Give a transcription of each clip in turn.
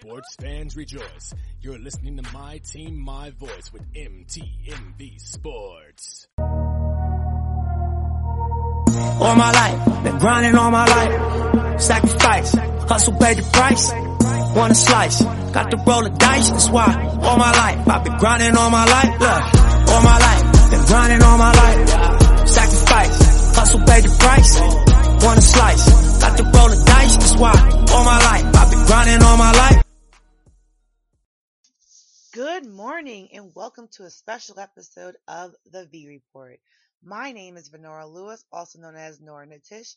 Sports fans rejoice. You're listening to My Team, My Voice with MTMV Sports. All my life, been grinding all my life. Sacrifice, hustle paid the price. Want a slice, got to roll the dice, that's why. All my life, I've been grinding all my life. Look, all my life, been grinding all my life. Sacrifice, hustle paid the price. Want a slice, got to roll the dice, that's why. All my life, I've been grinding all my life. Good morning and welcome to a special episode of the V Report. My name is Venora Lewis, also known as Nora Natish.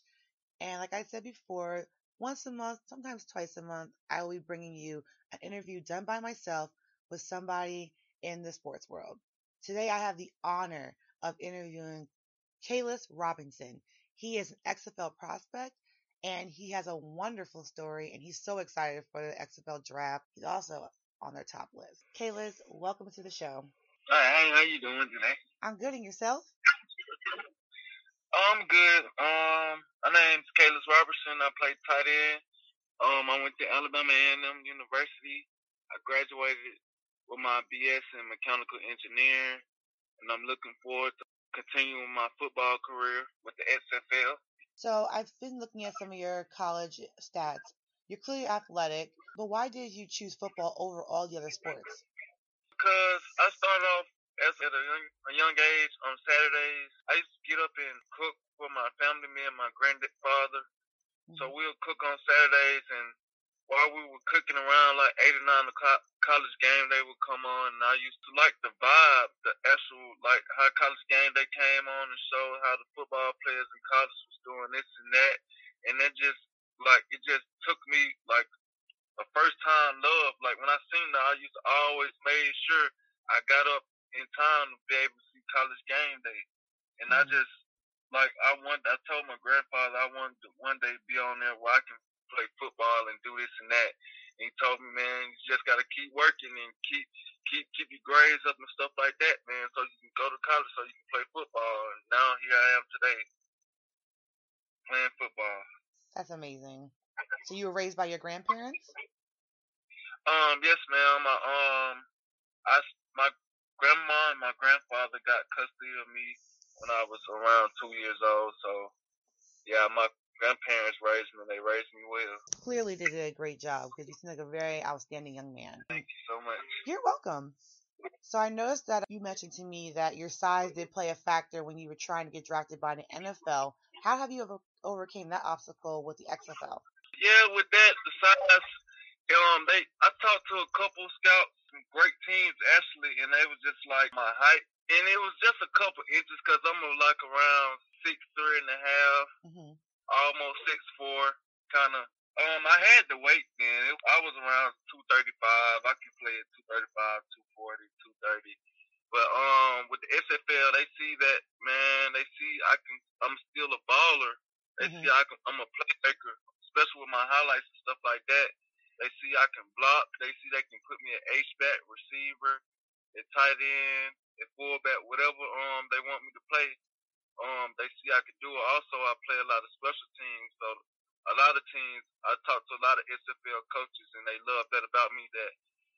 And like I said before, once a month, sometimes twice a month, I will be bringing you an interview done by myself with somebody in the sports world. Today I have the honor of interviewing Kalis Robinson. He is an XFL prospect and he has a wonderful story and he's so excited for the XFL draft. He's also on their top list. Kalis, welcome to the show. Hi, how you doing today? I'm good and yourself? I'm good. Um, my name's Kalis Robertson. I play tight end. Um, I went to Alabama A&M University. I graduated with my BS in mechanical engineering, and I'm looking forward to continuing my football career with the XFL. So I've been looking at some of your college stats. You're clearly athletic, but why did you choose football over all the other sports? Because I started off as at a young, a young age on Saturdays. I used to get up and cook for my family, me and my grandfather. So mm-hmm. we'll cook on Saturdays, and while we were cooking around like eight or nine o'clock, college game day would come on, and I used to like the vibe, the actual like how college game day came on and show how the football players in college was doing this and that, and it just like it just took me like a first time love. Like when I seen that, I used to always make sure I got up in time to be able to see college game day, and I Mhm. just like I want. I told my grandfather I wanted to one day be on there where I can play football and do this and that. And he told me, man, you just got to keep working and keep keep keep your grades up and stuff like that, man, so you can go to college so you can play football. And now here I am today, playing football. That's amazing. So you were raised by your grandparents? Um, yes, ma'am. My um, I my grandma and my grandfather got custody of me when I was around two years old. So, yeah, my grandparents raised me. And they raised me well. Clearly they did a great job because you seem like a very outstanding young man. Thank you so much. You're welcome. So I noticed that you mentioned to me that your size did play a factor when you were trying to get drafted by the NFL. How have you ever overcame that obstacle with the XFL? Yeah, with that, the size, um, they I talked to a couple scouts, some great teams actually, and they was just like my height, and it was just a couple inches because I'm like around six three and a half. hmm almost six four, kind of. Um, I had the weight then. It, I was around two thirty five. I could play at two thirty five, two forty, two thirty. But um, with the XFL, they see that man. They see I can. I'm still a baller. They Mhm. see I can. I'm a playmaker, especially with my highlights and stuff like that. They see I can block. They see they can put me at H back, receiver, at tight end, at fullback, whatever um they want me to play um, they see I can do it. Also, I play a lot of special teams, so a lot of teams. I talk to a lot of XFL coaches, and they love that about me. That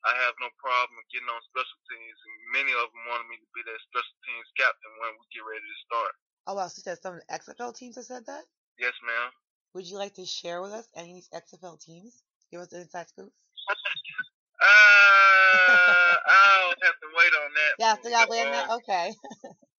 I have no problem getting on special teams, and many of them wanted me to be that special teams captain when we get ready to start. Oh, wow. So you said some of the XFL teams have said that? Yes, ma'am. Would you like to share with us any of these XFL teams? Give us the inside scoop. Uh, I'll have to wait on that. Yeah, still got But, waiting that? um, Okay.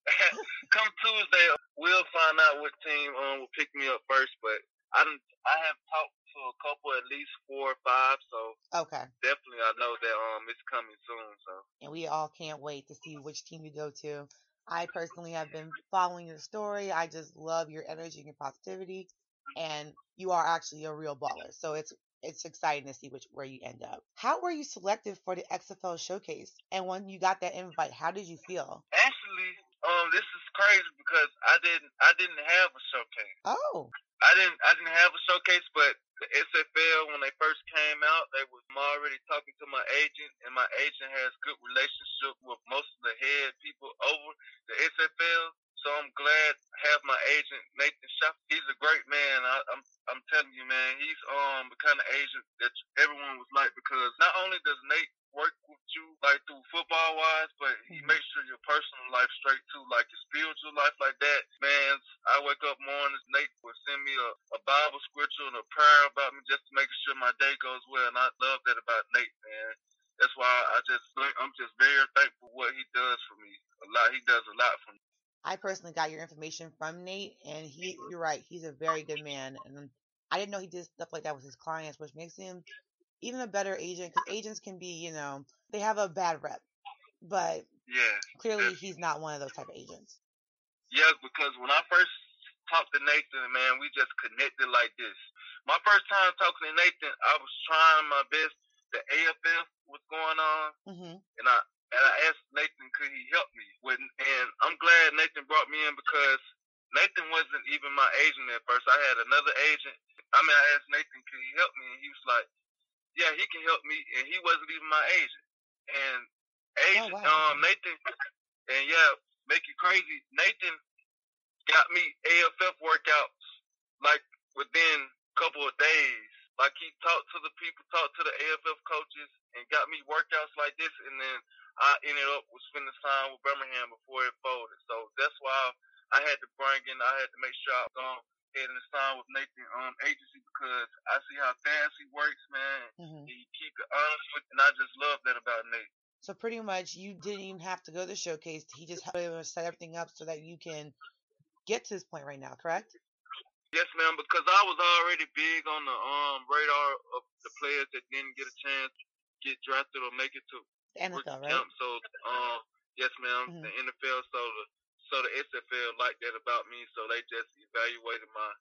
come Tuesday, we'll find out what team um will pick me up first. But I didn't. I have talked to a couple, at least four or five. So Okay. definitely, I know that um it's coming soon. So and we all can't wait to see which team you go to. I personally have been following your story. I just love your energy and your positivity, and you are actually a real baller. So it's it's exciting to see which where you end up. How were you selected for the XFL showcase? And when you got that invite, how did you feel? actually, um, this is crazy because I didn't I didn't have a showcase. Oh, I didn't I didn't have a showcase, but the XFL when they first came out, they was already talking to my agent, and my agent has good relationship with most of the head people over the XFL. So I'm glad to have my agent Nathan Schaff. He's a great man. I, I'm I'm telling you, man, he's um the kind of agent that everyone was like because not only does Nate work with you like through football wise, but he Mhm. makes sure your personal life straight too, like your spiritual life like that. Man, I wake up mornings, Nate would send me a, a Bible scripture and a prayer about me just to make sure my day goes well, and I love that about Nate, man. That's why I just I'm just very thankful for what he does for me. A lot, he does a lot for me. I personally got your information from Nate, and he, you're right, he's a very good man. And I didn't know he did stuff like that with his clients, which makes him even a better agent because agents can be, you know, they have a bad rep, but Yeah. clearly he's not one of those type of agents. Yes, because when I first talked to Nathan, man, we just connected like this. My first time talking to Nathan, I was trying my best. The AAF was going on, hmm and I and I asked Nathan could he help me with, and I'm glad Nathan brought me in because Nathan wasn't even my agent at first. I had another agent. I mean, I asked Nathan could he help me, and he was like, "Yeah, he can help me," and he wasn't even my agent. And agent, Oh, wow. um, Nathan, and yeah, make it crazy. Nathan got me AAF workouts like within a couple of days. Like he talked to the people, talked to the AAF coaches, and got me workouts like this. And then I ended up was finna sign with Birmingham before it folded. So that's why I had to bring in. I had to make sure I was gone ahead and sign with Nathan um agency because I see how fast he works, man. hmm He keep it honest with, and I just love that about Nate. So pretty much you didn't even have to go to the showcase. He just helped set everything up so that you can get to this point right now, correct? Yes, ma'am. Because I was already big on the um radar of the players that didn't get a chance to get drafted or make it to The NFL, right? camp. So, um, yes, madam Mhm. The NFL, so the so the XFL liked that about me. So they just evaluated my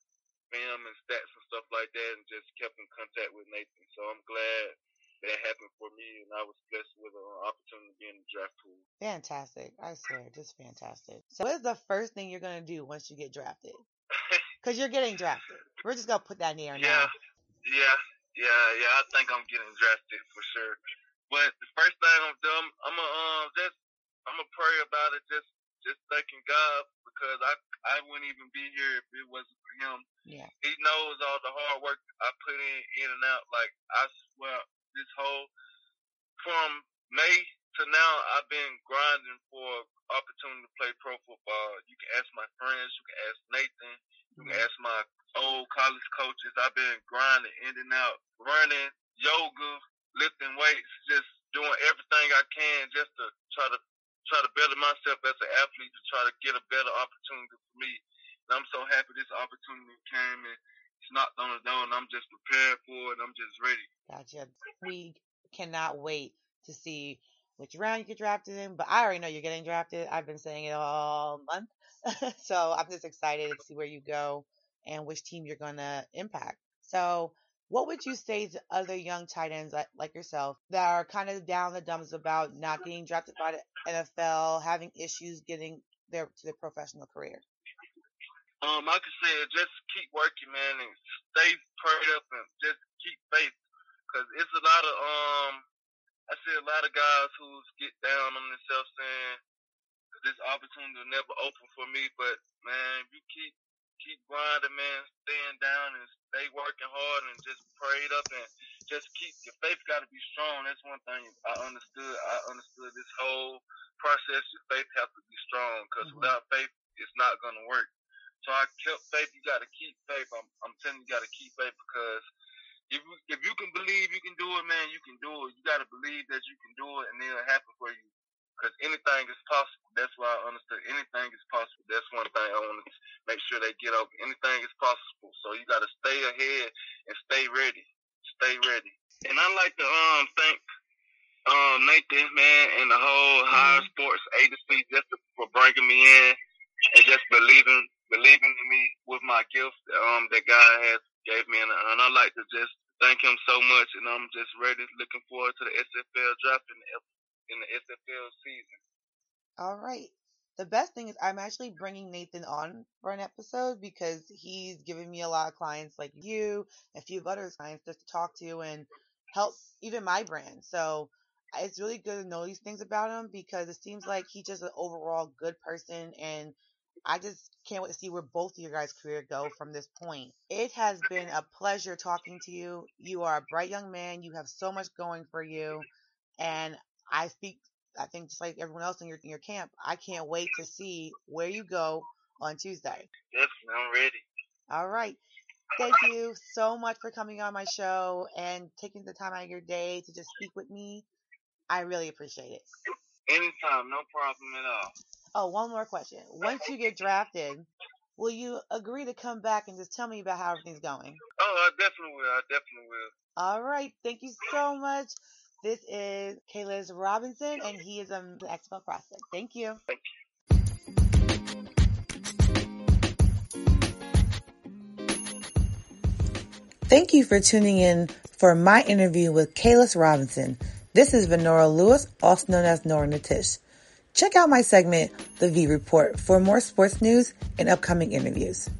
film and stats and stuff like that, and just kept in contact with Nathan. So I'm glad that happened for me, and I was blessed with an opportunity to be in the draft pool. Fantastic. I swear, just fantastic. So what is the first thing you're gonna do once you get drafted? Because you're getting drafted. We're just gonna put that in the air Yeah, now. yeah, yeah, yeah. I think I'm getting drafted for sure. But the first thing I'm doing, I'm gonna um just I'm gonna pray about it. Just just thanking God because I I wouldn't even be here if it wasn't for Him. Yeah. He knows all the hard work I put in in and out. Like I swear, this whole from May to now, I've been grinding for opportunity to play pro football. You can ask my friends. You can ask Nathan. You can mm-hmm. ask my old college coaches. I've been grinding in and out, running, yoga, lifting weights, just doing everything I can just to try to try to better myself as an athlete to try to get a better opportunity for me. And I'm so happy this opportunity came and it's knocked on the and I'm just prepared for it. I'm just ready. Gotcha. We cannot wait to see which round you get drafted in, but I already know you're getting drafted. I've been saying it all month. so I'm just excited to see where you go and which team you're going to impact. So what would you say to other young tight ends like, like yourself that are kind of down the dumps about not getting drafted by the NFL, having issues getting their to their professional career? Um, like I said, just keep working, man, and stay prayed up and just keep faith. Cause it's a lot of um, I see a lot of guys who get down on themselves saying this opportunity will never open for me. But man, you keep keep grinding, man, staying down and stay working hard and just prayed up and just keep your faith got to be strong. That's one thing I understood. I understood this whole process. Your faith has to be strong because Mhm. without faith, it's not gonna work. So I kept faith. You got to keep faith. I'm, I'm telling you, you got to keep faith because if you, if you can believe you can do it, man, you can do it. You got to believe that you can do it, and then it'll happen for you. Because anything is possible. That's why I understood. Anything is possible. That's one thing I want to make sure they get over. Anything is possible. So you got to stay ahead and stay ready. Stay ready. And I like to um thank um Nathan man and the whole High Sports Agency just for bringing me in and just believing believing in me with my gift um that God has gave me and, and I like to just thank him so much and I'm just ready looking forward to the XFL draft in the, in the XFL season. All right. The best thing is I'm actually bringing Nathan on for an episode because he's giving me a lot of clients like you, a few other clients just to talk to and help even my brand. So it's really good to know these things about him because it seems like he's just an overall good person and I just can't wait to see where both of your guys' career go from this point. It has been a pleasure talking to you. You are a bright young man. You have so much going for you. And I speak, I think just like everyone else in your, in your camp, I can't wait to see where you go on Tuesday. Definitely, I'm ready. All right. Thank you so much for coming on my show and taking the time out of your day to just speak with me. I really appreciate it. Anytime, no problem at all. Oh, one more question. Once you get drafted, will you agree to come back and just tell me about how everything's going? Oh, I definitely will. I definitely will. All right. Thank you so much. This is Kalis Robinson, and he is an XFL prospect. Thank you. Thank you. Thank you for tuning in for my interview with Kalis Robinson. This is Venora Lewis, also known as Nora Natish. Check out my segment, The V Report, for more sports news and upcoming interviews.